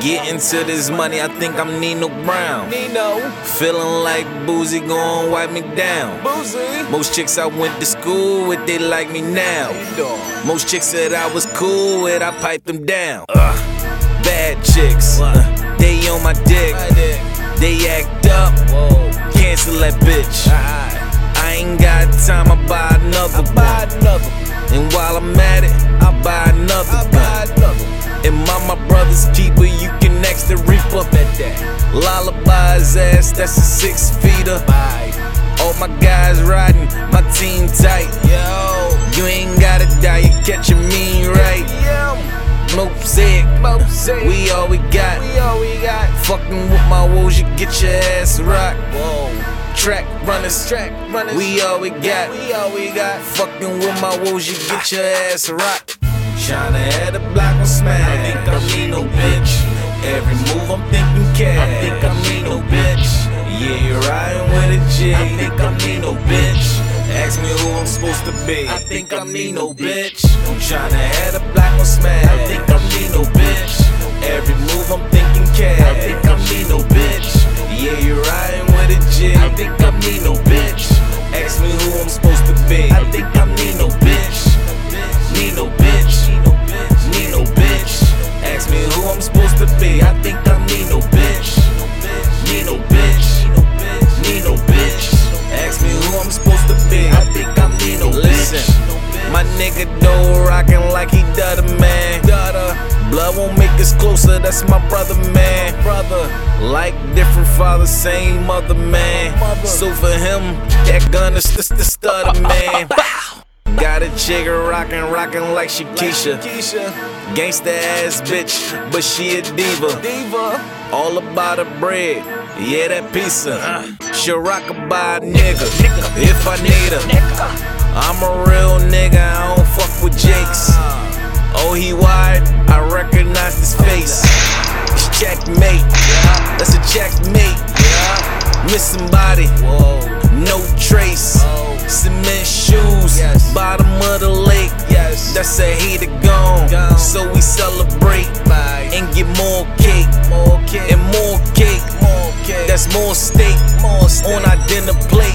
Get into this money, I think I'm Nino Brown. Nino. Feeling like Boosie gon' wipe me down. Boosie. Most chicks I went to school with, they like me now. Most chicks said I was cool with, I piped them down. Uh, bad chicks, uh, they on my dick. They act up, Whoa. cancel that bitch. Right. I ain't got time, I buy another. I buy another. And while I'm at brother's keeper, you can next the reaper. Bet that. Lullaby's ass, that's a six feeder. All my guys riding, my team tight. Yo. You ain't gotta die, you catching me right. Mosaic, Mosaic. we all we got. We all we got. Fucking with my woes, you get your ass rocked. Whoa. Track runners, Track runners. we all we got. We all we got. Fucking with my woes, you get your ass rocked. Tryna head a block on smash. I think I need no bitch. Every move I'm thinking cash. I think I need no bitch. Yeah, you're riding with a G. I think I need no bitch. Ask me who I'm supposed to be. I think I need no bitch. I'm tryna head a block on smash. I'm supposed to be. I think I need no Listen, my nigga though rockin' like he dada man. Blood won't make us closer. That's my brother man. Brother, like different fathers, same mother man. So for him, that gun is the, the stutter man. Got a rockin', rockin' like she Keisha. Gangsta ass bitch, but she a diva. Diva. All about her bread, yeah, that pizza. Uh-huh. She'll rock a by a nigga, if I need her. I'm a real nigga, I don't fuck with Jakes. Uh-huh. Oh, he wide, I recognize his face. It's checkmate, that's a checkmate. Miss somebody. Whoa. No trace. Cement shoes, bottom of the lake. That's a hater gone. Gone. So we celebrate and get more cake More cake. and more cake. That's more steak on our dinner plate.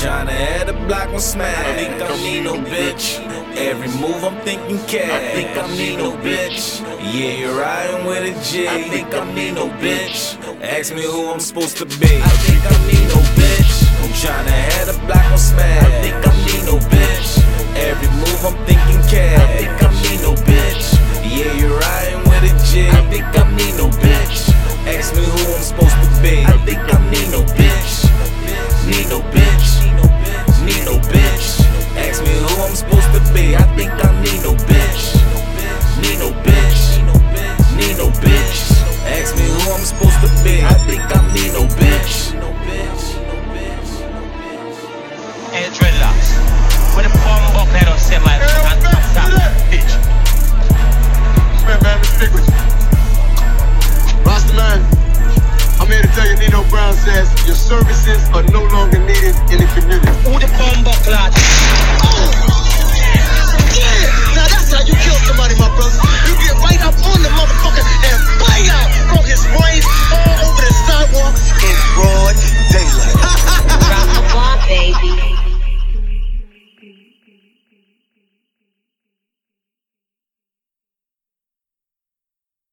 Tryna head a block on smash. I think I need no bitch. Every move I'm thinking cash. I think I need no bitch. Yeah, you're riding with a G. I think I need no bitch. Ask me who I'm supposed to be. I think I need no bitch. I'm tryna head a block on smash. I think I need no bitch. Every move I'm thinking cash. I think I Says your services are no longer needed in the community.